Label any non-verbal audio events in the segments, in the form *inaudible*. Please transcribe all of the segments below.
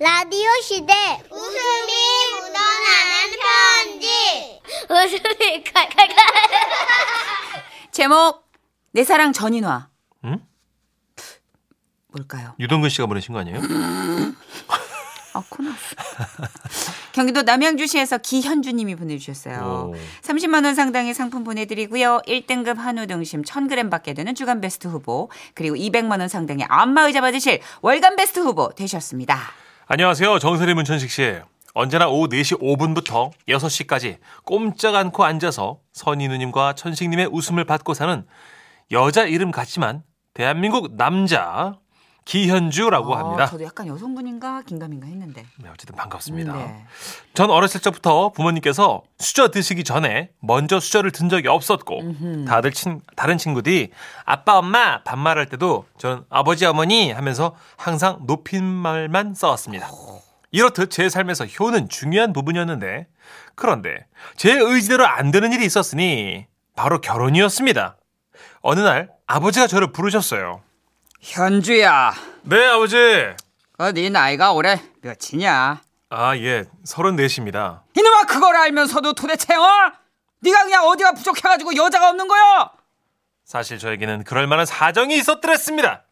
라디오 시대 웃음이 묻어나는 편지 웃음이 칼칼칼 *laughs* 제목 내 사랑 전인화. 응? 뭘까요? 유동근 씨가 보내신 거 아니에요? *laughs* 아, 코너. 경기도 남양주시에서 기현주님이 보내주셨어요. 오. 30만 원 상당의 상품 보내드리고요. 1등급 한우 등심 1,000g 받게 되는 주간 베스트 후보 그리고 200만 원 상당의 안마 의자 받으실 월간 베스트 후보 되셨습니다. 안녕하세요. 정선희 문천식 씨. 언제나 오후 4시 5분부터 6시까지 꼼짝 않고 앉아서 선희 누님과 천식님의 웃음을 받고 사는 여자 이름 같지만 대한민국 남자 기현주라고 아, 합니다. 저도 약간 여성분인가 긴가민가 했는데. 네, 어쨌든 반갑습니다. 네. 전 어렸을 적부터 부모님께서 수저 드시기 전에 먼저 수저를 든 적이 없었고 다들 친, 다른 친구들이 아빠 엄마 반말할 때도 저는 아버지 어머니 하면서 항상 높임말만 써왔습니다. 이렇듯 제 삶에서 효는 중요한 부분이었는데 그런데 제 의지대로 안 되는 일이 있었으니 바로 결혼이었습니다. 어느 날 아버지가 저를 부르셨어요. 현주야, 네 아버지. 어, 네 나이가 올해 몇이냐? 아 예, 34입니다. 이놈아 그걸 알면서도 도대체 어? 네가 그냥 어디가 부족해가지고 여자가 없는 거야? 사실 저에게는 그럴 만한 사정이 있었더랬습니다.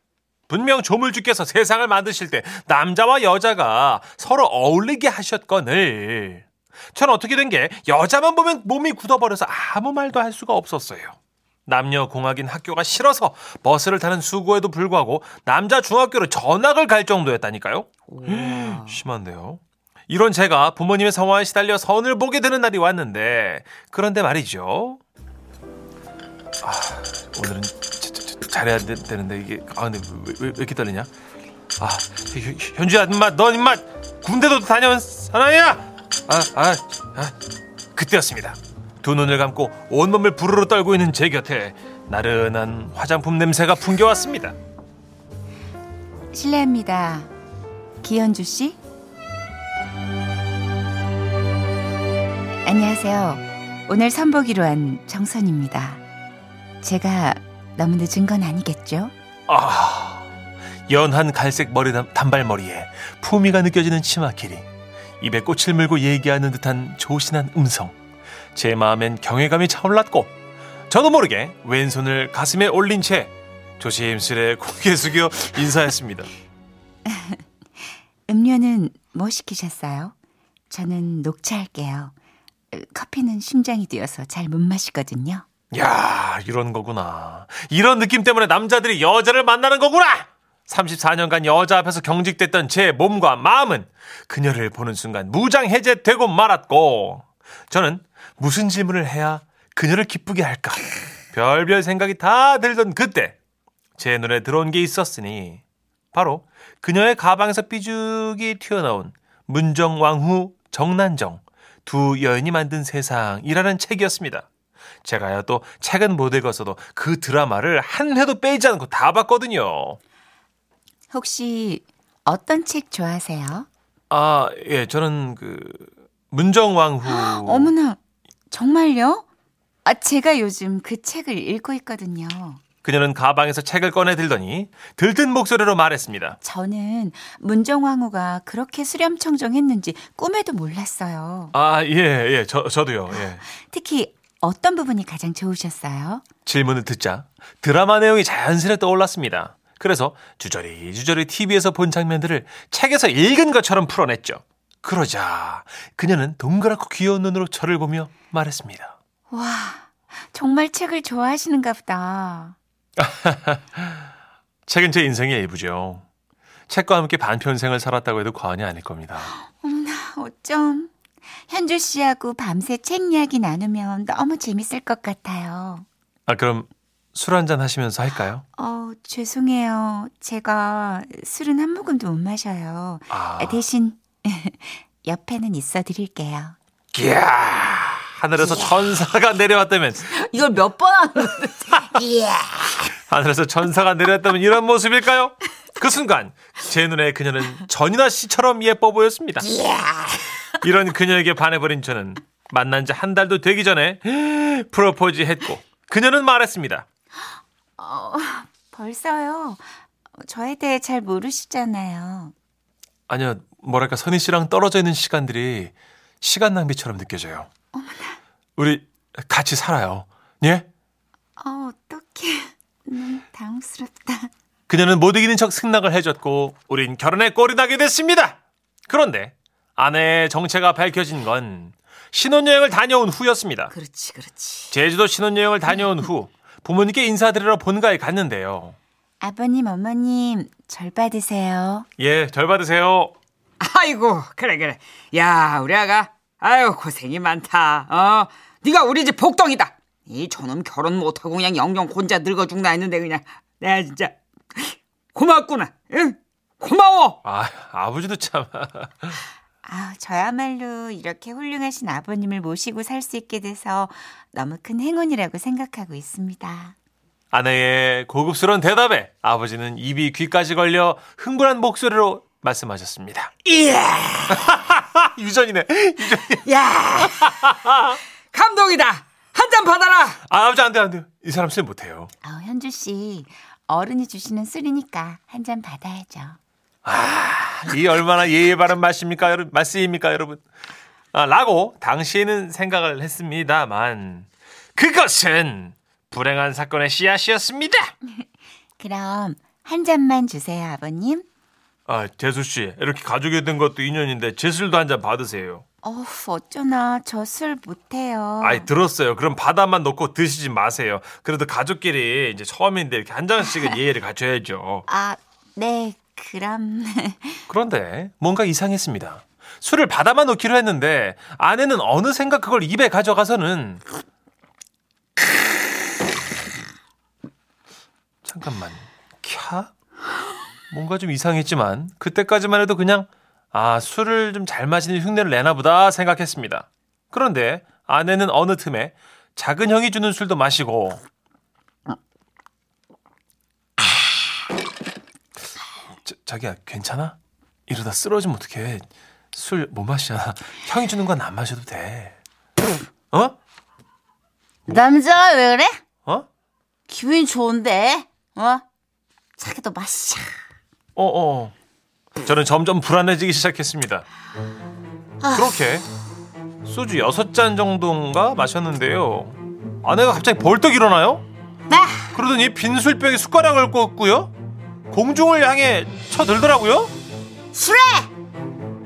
분명 조물주께서 세상을 만드실 때 남자와 여자가 서로 어울리게 하셨거늘 전 어떻게 된 게 여자만 보면 몸이 굳어버려서 아무 말도 할 수가 없었어요. 남녀 공학인 학교가 싫어서 버스를 타는 수고에도 불구하고 남자 중학교로 전학을 갈 정도였다니까요. *gasps* 심한데요. 이런 제가 부모님의 성화에 시달려 선을 보게 되는 날이 왔는데 그런데 말이죠. 아, 오늘은 자- 자- 자- 잘해야 되, 되는데 이게 아 근데 왜, 왜, 왜 이렇게 떨리냐? 아 현- 현주야 임마 넌 임마 군대도 다녀온 사나이야? 아, 아, 아 그때였습니다. 두 눈을 감고 온몸을 부르르 떨고 있는 제 곁에 나른한 화장품 냄새가 풍겨왔습니다. 실례합니다. 기현주 씨? 안녕하세요. 오늘 선보기로 한 정선입니다. 제가 너무 늦은 건 아니겠죠? 아, 연한 갈색 머리 단- 단발머리에 품위가 느껴지는 치마 길이, 입에 꽃을 물고 얘기하는 듯한 조신한 음성. 제 마음엔 경외감이 차올랐고, 저도 모르게 왼손을 가슴에 올린 채 조심스레 고개 숙여 인사했습니다. *laughs* 음료는 뭐 시키셨어요? 저는 녹차 할게요. 으, 커피는 심장이 뛰어서 잘 못 마시거든요. 야, 이런 거구나. 이런 느낌 때문에 남자들이 여자를 만나는 거구나! 34년간 여자 앞에서 경직됐던 제 몸과 마음은 그녀를 보는 순간 무장해제되고 말았고, 저는 무슨 질문을 해야 그녀를 기쁘게 할까? 별별 생각이 다 들던 그때, 제 눈에 들어온 게 있었으니, 바로 그녀의 가방에서 삐죽이 튀어나온 문정왕후 정난정 두 여인이 만든 세상이라는 책이었습니다. 제가요 또 책은 못 읽었어도 그 드라마를 한 회도 빼지 않고 다 봤거든요. 혹시 어떤 책 좋아하세요? 아, 예, 저는 그 문정왕후 어머나, 정말요? 아, 제가 요즘 그 책을 읽고 있거든요. 그녀는 가방에서 책을 꺼내 들더니 들뜬 목소리로 말했습니다. 저는 문정왕후가 그렇게 수렴청정했는지 꿈에도 몰랐어요. 아, 예, 예, 저 저도요. 예. 특히 어떤 부분이 가장 좋으셨어요? 질문을 듣자 드라마 내용이 자연스레 떠올랐습니다. 그래서 주저리 주저리 TV에서 본 장면들을 책에서 읽은 것처럼 풀어냈죠. 그러자 그녀는 동그랗고 귀여운 눈으로 저를 보며 말했습니다. 와, 정말 책을 좋아하시는가 보다. *laughs* 책은 제 인생의 일부죠. 책과 함께 반편생을 살았다고 해도 과언이 아닐 겁니다. 어머나, 어쩜. 현주 씨하고 밤새 책 이야기 나누면 너무 재밌을 것 같아요. 아, 그럼 술 한잔 하시면서 할까요? 어, 죄송해요. 제가 술은 한 모금도 못 마셔요. 아, 대신 *laughs* 옆에는 있어 드릴게요. 이야, 하늘에서 천사가 내려왔다면, 이걸 몇 번 하는 거야? *laughs* 하늘에서 천사가 내려왔다면 이런 모습일까요? 그 순간 제 눈에 그녀는 전인아 씨처럼 예뻐 보였습니다. 이런 그녀에게 반해버린 저는 만난 지 한 달도 되기 전에 *gasps* 프로포즈 했고 그녀는 말했습니다. 벌써요. 저에 대해 잘 모르시잖아요. 아니요, 뭐랄까, 선희 씨랑 떨어져 있는 시간들이 시간 낭비처럼 느껴져요. 우리 같이 살아요. 예? 어, 어떡해. 너무 당황스럽다. 그녀는 못 이기는 척 승낙을 해줬고, 우린 결혼에 꼴이 나게 됐습니다. 그런데 아내의 정체가 밝혀진 건 신혼여행을 다녀온 후였습니다. 그렇지, 그렇지. 제주도 신혼여행을 다녀온 후 부모님께 인사드리러 본가에 갔는데요. 아버님, 어머님, 절 받으세요. 예, 절 받으세요. 아이고 그래 그래. 야 우리 아가. 아유 고생이 많다. 어? 네가 우리 집 복덩이다. 이 저놈 결혼 못하고 그냥 영영 혼자 늙어 죽나 했는데 그냥. 내가 진짜. 고맙구나. 응? 고마워. 아, 아버지도 참. *laughs* 아, 저야말로 이렇게 훌륭하신 아버님을 모시고 살 수 있게 돼서 너무 큰 행운이라고 생각하고 있습니다. 아내의 고급스러운 대답에 아버지는 입이 귀까지 걸려 흥분한 목소리로 말씀하셨습니다. 이야 *laughs* 유전이네. 유전이. 야 감동이다 한 잔 받아라 아, 아버지 안 돼, 안 돼. 이 사람 술 못해요. 아, 현주 씨, 어른이 주시는 술이니까 한 잔 받아야죠. 이 얼마나 예의 바른 말씀입니까, 여러분? 말씀입니까, 여러분? 아, 라고 당시에는 생각을 했습니다만 그것은 불행한 사건의 씨앗이었습니다. *laughs* 그럼 한 잔만 주세요, 아버님. 아, 재수 씨, 이렇게 가족이 된 것도 인연인데 제 술도 한 잔 받으세요. 어, 어쩌나 저 술 못해요. 아이 들었어요. 그럼 바다만 넣고 드시지 마세요. 그래도 가족끼리 이제 처음인데 이렇게 한 잔씩은 *laughs* 예의를 갖춰야죠. 아, 네, 그럼 *laughs* 그런데 뭔가 이상했습니다. 술을 받아만 놓기로 했는데 아내는 어느샌가 그걸 입에 가져가서는 *laughs* 잠깐만 캬 뭔가 좀 이상했지만 그때까지만 해도 그냥 아 술을 좀 잘 마시는 흉내를 내나 보다 생각했습니다. 그런데 아내는 어느 틈에 작은 형이 주는 술도 마시고 자, 자기야 괜찮아? 이러다 쓰러지면 어떡해 술 못 마시잖아 형이 주는 건 안 마셔도 돼 어? 남자가 왜 그래? 어? 기분이 좋은데? 어? 자기도 마시자. 어어 저는 점점 불안해지기 시작했습니다 그렇게 소주 여섯 잔 정도인가 마셨는데요 아내가 갑자기 벌떡 일어나요 네. 그러더니 빈 술병에 숟가락을 꽂고요 공중을 향해 쳐들더라고요 술에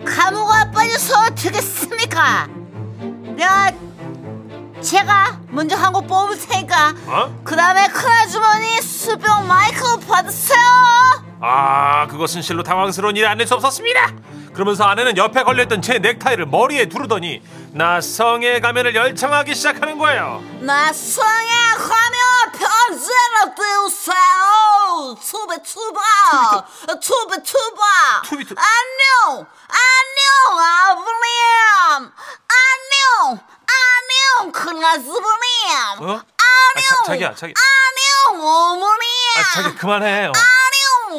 감호가 빠져서 어떻겠습니까? 내가 제가 먼저 한거 뽑을 테니까 어? 그 다음에 큰아주머니 수병 마이크 받으세요. 아, 그것은 실로 당황스러운 일이 아닐 수 없었습니다. 그러면서 아내는 옆에 걸려있던 제 넥타이를 머리에 두르더니 나성의 가면을 열창하기 시작하는 거예요. 나성에 가면 편지를 띄우세요. 투베 투바 투베 투바 투비, 투- 안녕 안녕 아버님 안녕 안녕 큰아주머님 어? 아, 자, 자기야, 자기. 안녕 어머니 아, 자기 그만해. 어.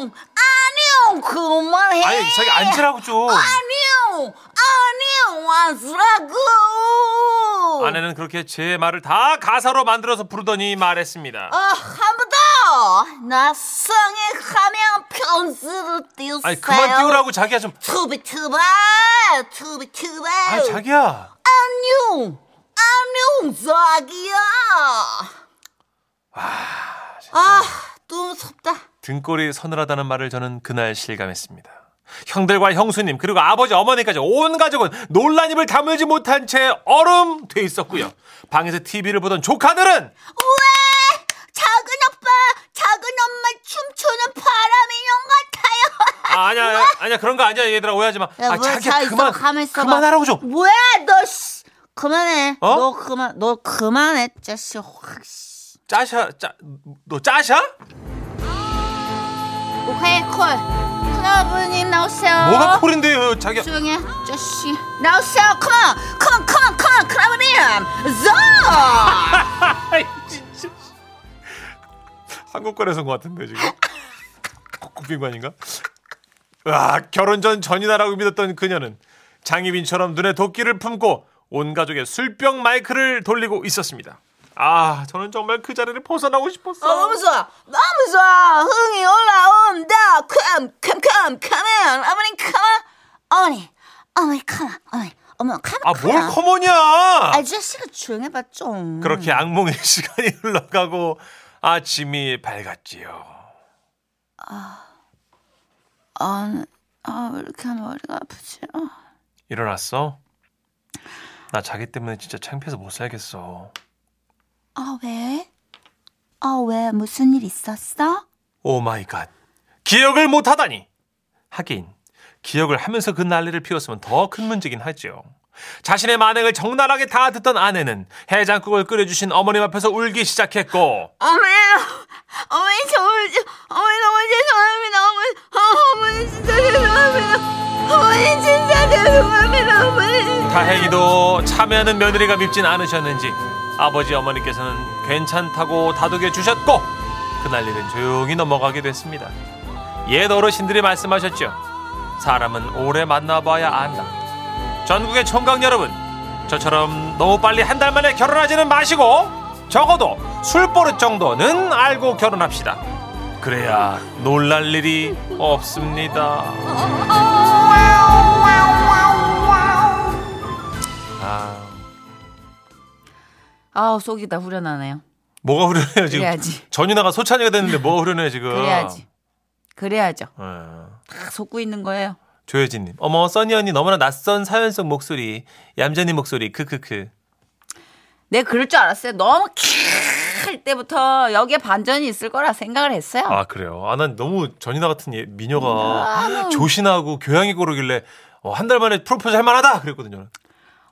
안녕 그만해 아니, 자기 앉으라고 좀. 안녕 안녕 앉으라고 아내는 그렇게 제 말을 다 가사로 만들어서 부르더니 말했습니다. 어, 한번 더! 나성에 가면 편지를 띄우세요. 아니, 그만 띄우라고 자기야 좀. 투비 투바, 투비 투바. 아, 자기야. 안녕, 안녕, 자기야. 아, 너무 무섭다. 등골이 서늘하다는 말을 저는 그날 실감했습니다. 형들과 형수님 그리고 아버지 어머니까지 온 가족은 놀란 입을 다물지 못한 채 얼음 돼 있었고요. 방에서 TV를 보던 조카들은 왜? 작은 오빠, 작은 엄마 춤추는 바람 인형 같아요. 아, 아니야 아니야, 아니야 그런 거 아니야 얘들아 오해하지 마. 야, 아 자기야 있어. 그만 가만 있어봐. 그만하라고 좀. 뭐야, 너, 씨. 그만해. 어? 너 그만, 너 그만해, 자식. 확, 씨. 짜샤 짜너 짜샤? 오케이, 콜. 큰아버님 나오세요. 뭐가 콜인데요 자기야? 조용히 해, 자식. 나오세요. 컴온, 컴온, 컴온, 컴온. 자! *laughs* 아이 진짜. 한국권에서 온것 같은데 지금. 국빈관인가? 와 결혼 전 전이나라고 믿었던 그녀는 장희빈처럼 눈에 도끼를 품고 온 가족의 술병 마이크를 돌리고 있었습니다. 아 저는 정말 그 자리를 벗어나고 싶었어. 어, 너무 좋아. 너무 좋아. 흥이 올라온다. come, come, come, come on. 아버님, come on. 어머니, 어머니, come on, 어머니, 어머니, come on. 아, 뭘 come on. come on이야! 아저씨가 조용해봐 좀. 그렇게 악몽의 *laughs* 시간이 흘러가고 아침이 밝았지요. 아, 아, 왜 이렇게 머리가 아프지? 아. 일어났어? 나 자기 때문에 진짜 창피해서 못 살겠어. 아, 왜? 아, 왜? 무슨 일 있었어? oh my God. 기억을 못 하다니. 하긴 기억을 하면서 그 난리를 피웠으면 더 큰 문제긴 하죠. 자신의 만행을 적나라하게 다 듣던 아내는 해장국을 끓여주신 어머님 앞에서 울기 시작했고 어머니, 어머니, 저, 어머니 너무 죄송합니다. 어머니, 어 머니 진짜 죄송합니다. 어머니 진짜 죄송합니다. 어머니. 다행히도 참여하는 며느리가 밉진 않으셨는지 아버지 어머니께서는 괜찮다고 다독여 주셨고 그날 일은 조용히 넘어가게 됐습니다. 옛 어르신들이 말씀하셨죠. 사람은 오래 만나봐야 안다. 전국의 총각 여러분, 저처럼 너무 빨리 한 달 만에 결혼하지는 마시고 적어도 술버릇 정도는 알고 결혼합시다. 그래야 놀랄 일이 없습니다. 아우 속이 다 후련하네요. 뭐가 후련해요 지금? 그래야지. 전윤아가 소찬이가 됐는데 뭐가 후련해 지금? 그래야지. 그래야죠. 예. 다 속고 있는 거예요. 조효진님, 어머 써니 언니 너무나 낯선 사연 속 목소리, 얌전히 목소리, 크크크. 내 그럴 줄 알았어요. 너무 캬할 때부터 여기에 반전이 있을 거라 생각을 했어요. 아 그래요? 아 난 너무 전인아 같은 예- 미녀가 조신하고 교양이 고르길래 어, 한 달 만에 프로포즈 할 만하다 그랬거든요.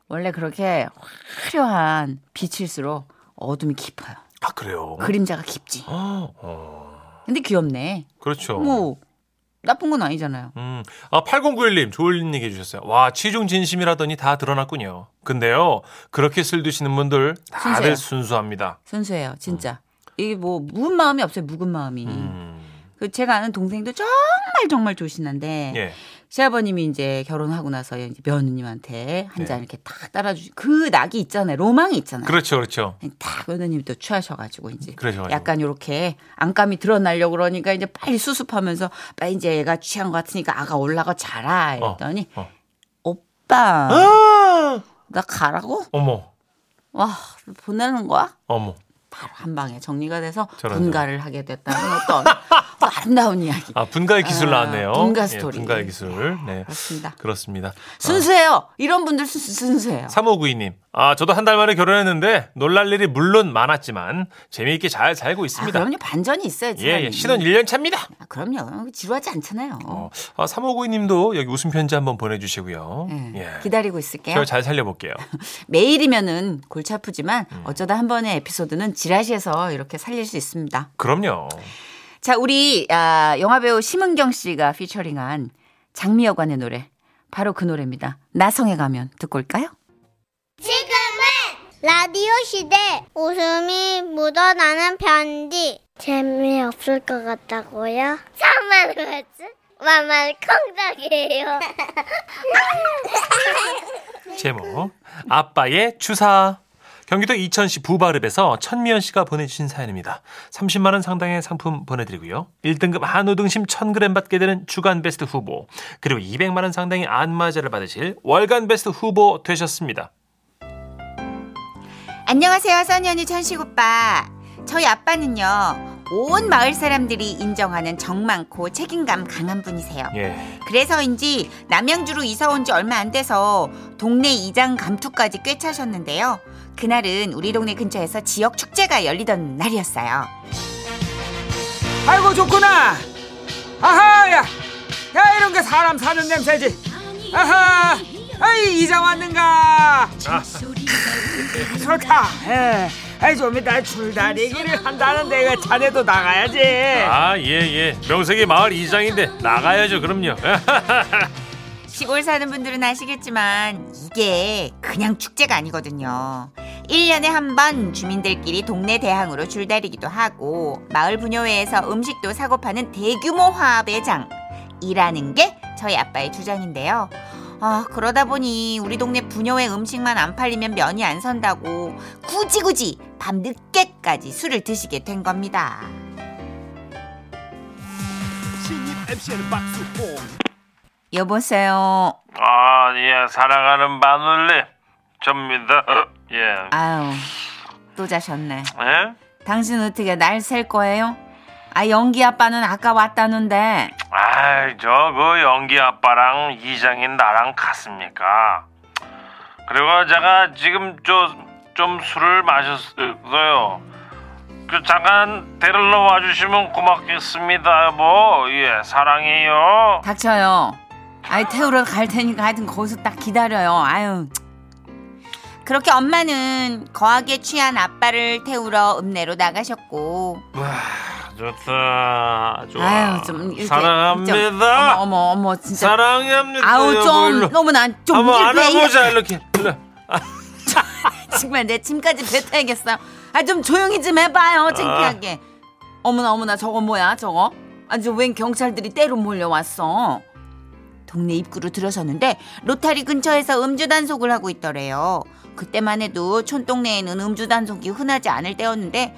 원래 그렇게 화려한 빛일수록 어둠이 깊어요. 아 그래요? 그림자가 깊지. 어, 근데 귀엽네. 그렇죠. 뭐 나쁜 건 아니잖아요. 음, 아 8091님 좋은 얘기 해주셨어요. 와 취중 진심이라더니 다 드러났군요. 근데요 그렇게 술 드시는 분들 다들 순수해요. 순수합니다. 순수해요, 진짜. 이게 뭐 묵은 마음이 없어요, 묵은 마음이. 음, 그 제가 아는 동생도 정말 정말 조신한데 예. 시아버님이 이제 결혼하고 나서 이제 며느님한테 한잔 네. 이렇게 딱 따라주시 그 낙이 있잖아요, 로망이 있잖아요. 그렇죠, 그렇죠. 딱 며느님이 또 취하셔가지고 이제 그러셔가지고. 약간 요렇게 안감이 드러나려고 그러니까 이제 빨리 수습하면서 빨리 이제 얘가 취한 것 같으니까 아가 올라가 자라 이랬더니 어. 오빠 아, 나 가라고? 어머, 와 보내는 거야? 어머. 바로 한 방에 정리가 돼서 저런, 분가를 하게 됐다는 어떤 *laughs* 아름다운 이야기. 아 분가의 기술 아, 나왔네요. 분가 예, 스토리. 분가의 기술. 네. 그렇습니다. 그렇습니다. 순수해요. 이런 분들 순, 순수해요. 3592님. 아, 저도 한 달 만에 결혼했는데 놀랄 일이 물론 많았지만 재미있게 잘 살고 아, 있습니다. 그럼요. 반전이 있어야지. 예, 예. 신혼 1년 차입니다. 아, 그럼요. 지루하지 않잖아요. 어, 아, 3592님도 여기 웃음 편지 한번 보내주시고요. 예, 예. 기다리고 있을게요. 제가 잘 살려볼게요. *laughs* 매일이면은 골치 아프지만 음. 어쩌다 한 번의 에피소드는 지라시에서 이렇게 살릴 수 있습니다. 그럼요. 자, 우리 아, 영화배우 심은경 씨가 피처링한 장미여관의 노래 바로 그 노래입니다. 나성에 가면 듣고 올까요? 지금은 라디오 시대 웃음이 묻어나는 편지 재미없을 것 같다고요? 정말 그렇지? 만만 콩닥이에요 *laughs* 제목 아빠의 주사 경기도 이천시 부바릅에서 천미연 씨가 보내주신 사연입니다. 30만 원 상당의 상품 보내드리고요. 1등급 한우 등심 1000g 받게 되는 주간 베스트 후보 그리고 200만 원 상당의 안마자를 받으실 월간 베스트 후보 되셨습니다. 안녕하세요, 써니 언니 천식 오빠. 저희 아빠는요, 온 마을 사람들이 인정하는 정 많고 책임감 강한 분이세요. 예. 그래서인지 남양주로 이사 온 지 얼마 안 돼서 동네 이장 감투까지 꿰차셨는데요. 그날은 우리 동네 근처에서 지역 축제가 열리던 날이었어요. 아이고 좋구나. 아하 야, 야 이런 게 사람 사는 냄새지. 아하, 아이 이장 왔는가? 좋다. 예. 아이 좀 이따 줄다리기를 한다는데 그 자네도 나가야지. 아, 예, 예. 명색이 마을 이장인데 나가야죠, 그럼요. *laughs* 시골 사는 분들은 아시겠지만 이게 그냥 축제가 아니거든요. 1년에 한 번 주민들끼리 동네 대항으로 줄다리기도 하고 마을 분여회에서 음식도 사고 파는 대규모 화합의 장이라는 게 저희 아빠의 주장인데요. 아, 그러다 보니 우리 동네 분여회 음식만 안 팔리면 면이 안 선다고 굳이 굳이 밤 늦게까지 술을 드시게 된 겁니다. 여보세요. 아, 예, 사랑하는 마눌님. 접니다. *laughs* 예. 아유, 또 자셨네. 예? 당신 어떻게 날 셀 거예요? 아, 연기 아빠는 아까 왔다는데. 아이, 저그 연기 아빠랑 이장인 나랑 같습니까? 그리고 제가 지금 저좀 술을 마셨어요. 그 잠깐 데리러 와주시면 고맙겠습니다, 여보. 예, 사랑해요. 닥쳐요. 아이, 태우러 갈 테니까 하여튼 거기서 딱 기다려요. 아유. 그렇게 엄마는 거하게 취한 아빠를 태우러 읍내로 나가셨고. 좋다, 좋아. 아유, 좀 이렇게. 사랑합니다. 좀, 어머, 어머, 어머, 진짜. 사랑합니다. 아우, 좀, 일로. 너무나 좀. 한번 안아보자 이렇게. 일로. *laughs* 정말 내 짐까지 뱉어야겠어요. 아 좀 조용히 좀 해봐요. 창피하게. 어머나 어머나 저거 뭐야 저거? 아주 웬 경찰들이 때로 몰려왔어. 동네 입구로 들어섰는데 로타리 근처에서 음주 단속을 하고 있더래요. 그때만 해도 촌동네에는 음주 단속이 흔하지 않을 때였는데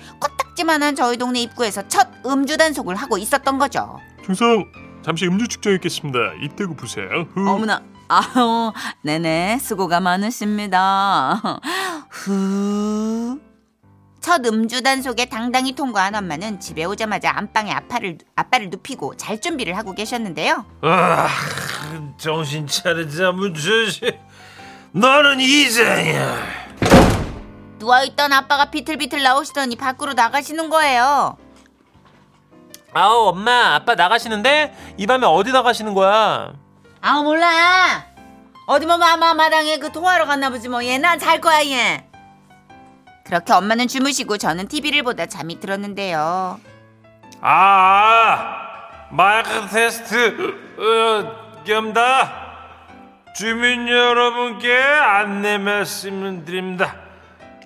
코딱지만한 저희 동네 입구에서 첫 음주 단속을 하고 있었던 거죠. 중성 잠시 음주 측정이 있겠습니다. 이때고 보세요. 후. 어머나 아우 네네 수고가 많으십니다 후. 첫 음주 단속에 당당히 통과한 엄마는 집에 오자마자 안방에 아빠를, 아빠를 눕히고 잘 준비를 하고 계셨는데요 아, 정신 차리자 문주씨. 너는 이장이야. 누워있던 아빠가 비틀비틀 나오시더니 밖으로 나가시는 거예요. 아우 엄마 아빠 나가시는데? 이 밤에 어디 나가시는 거야? 아우 몰라. 어디 뭐 마마 마당에 그 통화하러 갔나 보지 뭐 얘 난 잘 거야 얘. 그렇게 엄마는 주무시고 저는 TV를 보다 잠이 들었는데요. 아 마이크 테스트 어, 겸다. 주민 여러분께 안내 말씀을 드립니다.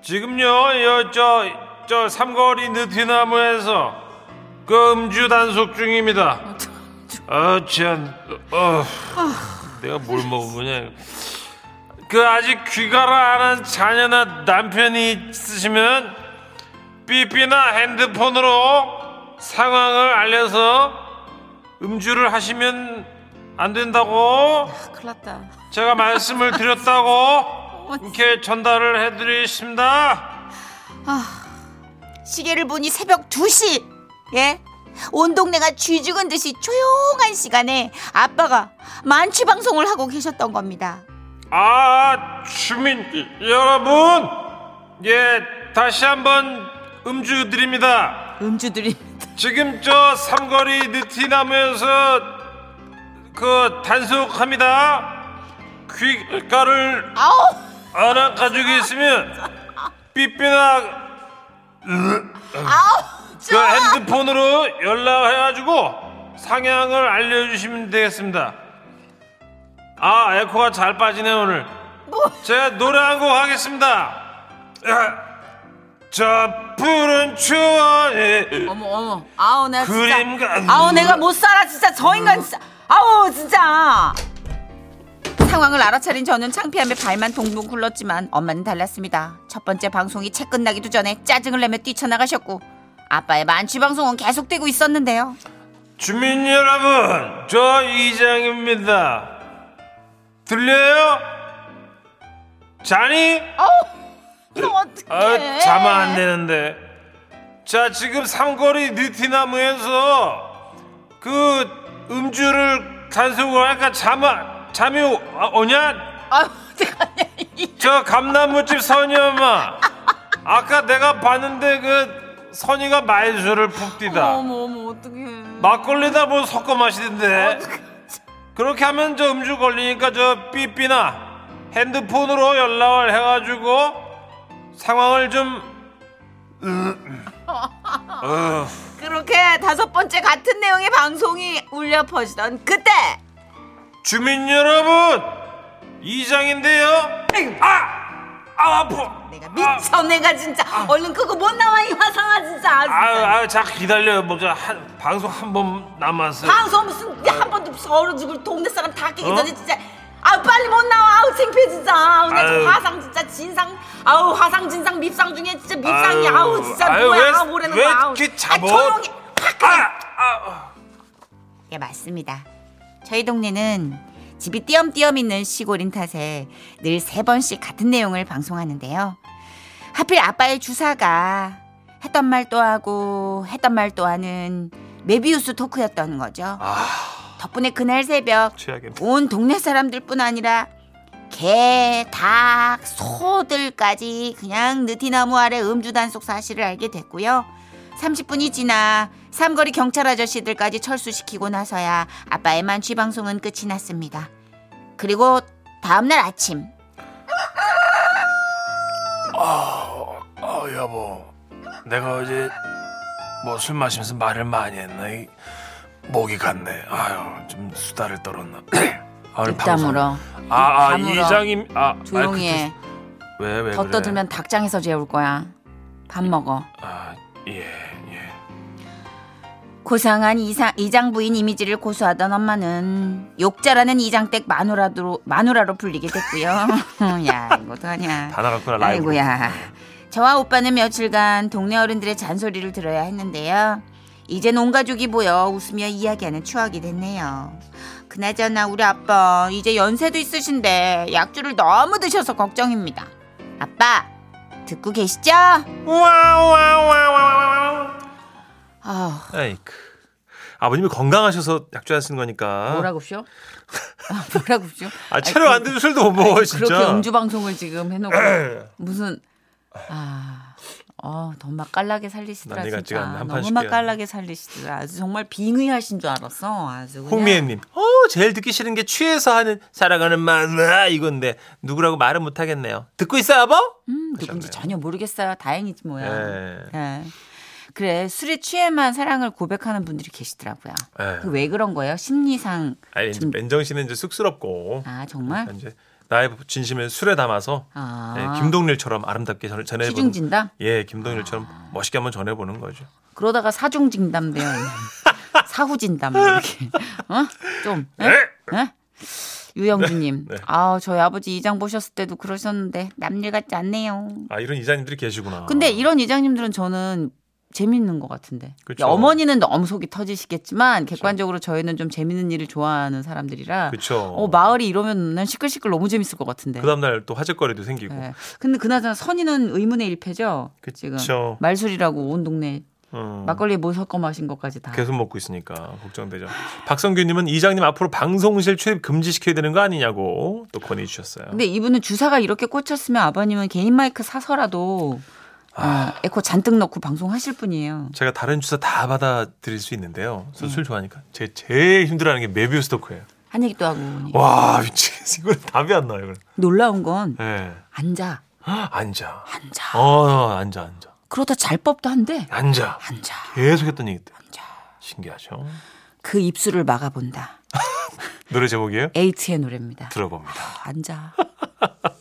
지금요 저저 삼거리 느티나무에서 그 음주 단속 중입니다. 어참 어, 내가 뭘 먹으냐. 그 아직 귀가를 안 한 자녀나 남편이 있으시면 삐삐나 핸드폰으로 상황을 알려서 음주를 하시면 안 된다고. 큰일 났다. 제가 말씀을 드렸다고 이렇게 전달을 해드리겠습니다. 시계를 보니 새벽 2시. 예? 온 동네가 쥐 죽은 듯이 조용한 시간에 아빠가 만취 방송을 하고 계셨던 겁니다. 아 주민 여러분 예 다시 한번 음주 드립니다. 음주들이 지금 저 삼거리 느티나무에서 그 단속합니다. 귀가를 아우 안 가지고 있으면 삐삐나 그 핸드폰으로 연락해가지고 상향을 알려주시면 되겠습니다. 아 에코가 잘 빠지네 오늘. 제가 노래 한 곡 하겠습니다. 아, *laughs* 저 푸른 추억의 어머 어머. 아우 내가 그림 같은 아우 내가 못 살아. 진짜 저 인간 진짜. 아우 진짜 상황을 알아차린 저는 창피함에 발만 동동 굴렀지만 엄마는 달랐습니다. 첫 번째 방송이 채 끝나기도 전에 짜증을 내며 뛰쳐나가셨고 아빠의 만취 방송은 계속되고 있었는데요. 주민 여러분, 저 이장입니다. 들려요? 자니? 너 어떡해? 아, 자면 안 되는데. 자, 지금 삼거리 느티나무에서 그 음주를 단속을 하니까 잠, 잠이 오- 아, 오냐? 아유 어떡하냐 이저 감나무집 선이 엄마. 아까 내가 봤는데 그 선이가 말수를 푹 뛰다. 어머 어머 어떡해 막걸리다 뭐 섞어 마시던데 그렇게 하면 저 음주 걸리니까 저 삐삐나 핸드폰으로 연락을 해가지고 상황을 좀 *laughs* 어, 그렇게 다섯 번째 같은 내용의 방송이 울려 퍼지던 그때 주민 여러분 이장인데요. 아! 아 아파. 내가 미쳐 내가 진짜. 얼른 끄고 못 나와 이 화상아 진짜. 아, 아유. 아유 잠깐 기다려요. 뭐저 한 방송 한 번 남았어요. 방송 무슨 한 번도 서로 죽을 동네 사람 다 깨기 어? 전에 진짜. 아 빨리 못 나와. 아우 창피해 진짜. 아우 내저 아유. 화상 진짜 진상. 아우 화상 진상 밉상 중에 진짜 밉상이. 아유, 아우 진짜 아유, 뭐야. 왜- 아우 뭐라는 왜 거야 아우. 이렇게 아, 잡어? 조용히. 확 그냥 아, 아. 예, 맞습니다. 저희 동네는 집이 띄엄띄엄 있는 시골인 탓에 늘 세 번씩 같은 내용을 방송하는데요. 하필 아빠의 주사가 했던 말 또 하고 했던 말 또 하는 메비우스 토크였던 거죠. 아, 덕분에 그날 새벽 최악의. 온 동네 사람들뿐 아니라 개, 닭, 소들까지 그냥 느티나무 아래 음주 단속 사실을 알게 됐고요. 30분이 지나 삼거리 경찰 아저씨들까지 철수시키고 나서야 아빠의 만취 방송은 끝이 났습니다. 그리고 다음날 아침 어, 여보. 내가 어제 뭐 술 마시면서 말을 많이 했나? 이 목이 갔네. 아유, 좀 수다를 떨었나. *clears throat* 아, 뒷담으로 아, 아 다물어. 이장님. 아, 조용히 해. 왜, 왜 더 그래? 떠들면 닭장에서 재울 거야. 밥 먹어. 아, 예, 예. 고상한 이상, 이장 부인 이미지를 고수하던 엄마는 욕자라는 이장댁 마누라로 마누라로 불리게 됐고요. *laughs* 야 이거 어떡하냐. 다 나갔구나, 라이브. 아이고야. 저와 오빠는 며칠간 동네 어른들의 잔소리를 들어야 했는데요. 이젠 온 가족이 모여 웃으며 이야기하는 추억이 됐네요. 그나저나 우리 아빠 이제 연세도 있으신데 약주를 너무 드셔서 걱정입니다. 아빠 듣고 계시죠? 아 아이크. 아버님이 건강하셔서 약주 하시는 거니까. 뭐라고쇼? 아, 뭐라고쇼? 아, 체력 안 되면 술도 못 먹어요, 진짜. 그렇게 음주 방송을 지금 해놓고 *clears throat* 무슨 아, 어, 너무 맛깔나게 살리시더라 진짜. 한판 너무 맛깔나게 살리시더라. 아주 정말 빙의하신 줄 알았어. 아주. 홍미애님, 어, 제일 듣기 싫은 게 취해서 하는 사랑하는 마누라 이건데 누구라고 말은 못 하겠네요. 듣고 있어요, 여보? 음, 누군지 하셨네요. 전혀 모르겠어요. 다행이지 뭐야. 예. 예. 그래 술에 취해만 사랑을 고백하는 분들이 계시더라고요. 예. 그왜 그런 거예요? 심리상 아니, 좀- 맨정 씨는 이제 쑥스럽고. 아 정말 이제 나의 진심을 술에 담아서 아. 예, 김동률처럼 아름답게 전- 전해보는. 시중진담 예, 김동률처럼 멋있게 한번 전해보는 거죠. 그러다가 사중진담 돼요. *laughs* 사후진담 이렇게 어좀 네. 예? 유영주님, 네. 아 저희 아버지 이장 보셨을 때도 그러셨는데 남일 같지 않네요. 아, 이런 이사님들이 계시구나. 근데 이런 이장님들은 저는 재밌는 것 같은데. 그쵸. 어머니는 너무 속이 터지시겠지만 객관적으로 저희는 좀 재밌는 일을 좋아하는 사람들이라. 그쵸. 어 마을이 이러면 난 시끌시끌 너무 재밌을 것 같은데. 그 다음 날 또 화제거리도 생기고. 예. 근데 그나저나 선이는 의문의 일패죠. 지금 그쵸. 말술이라고 온 동네 음. 막걸리에 뭐 섞어 마신 것까지 다. 계속 먹고 있으니까 걱정되죠. 박성규님은 이장님 앞으로 방송실 출입 금지시켜야 되는 거 아니냐고 또 권해 주셨어요. 근데 이분은 주사가 이렇게 꽂혔으면 아버님은 개인 마이크 사서라도 어, 에코 잔뜩 넣고 방송하실 분이에요. 제가 다른 주사 다 받아드릴 수 있는데요. 네. 저술 좋아하니까 제 제일 힘들어하는 게 메비우스 토크예요. 한 얘기도 하고 와 미치겠어. *laughs* 이거 답이 안 나요. 이거. 놀라운 건 예. 앉아 앉아. 앉아 어 앉아 앉아 그러다 잘 법도 한데 앉아. 앉아 계속 했던 얘기들. 앉아 신기하죠. 그 입술을 막아본다. *laughs* 노래 제목이에요? 에이트의 노래입니다. 들어봅니다. 앉아 *laughs*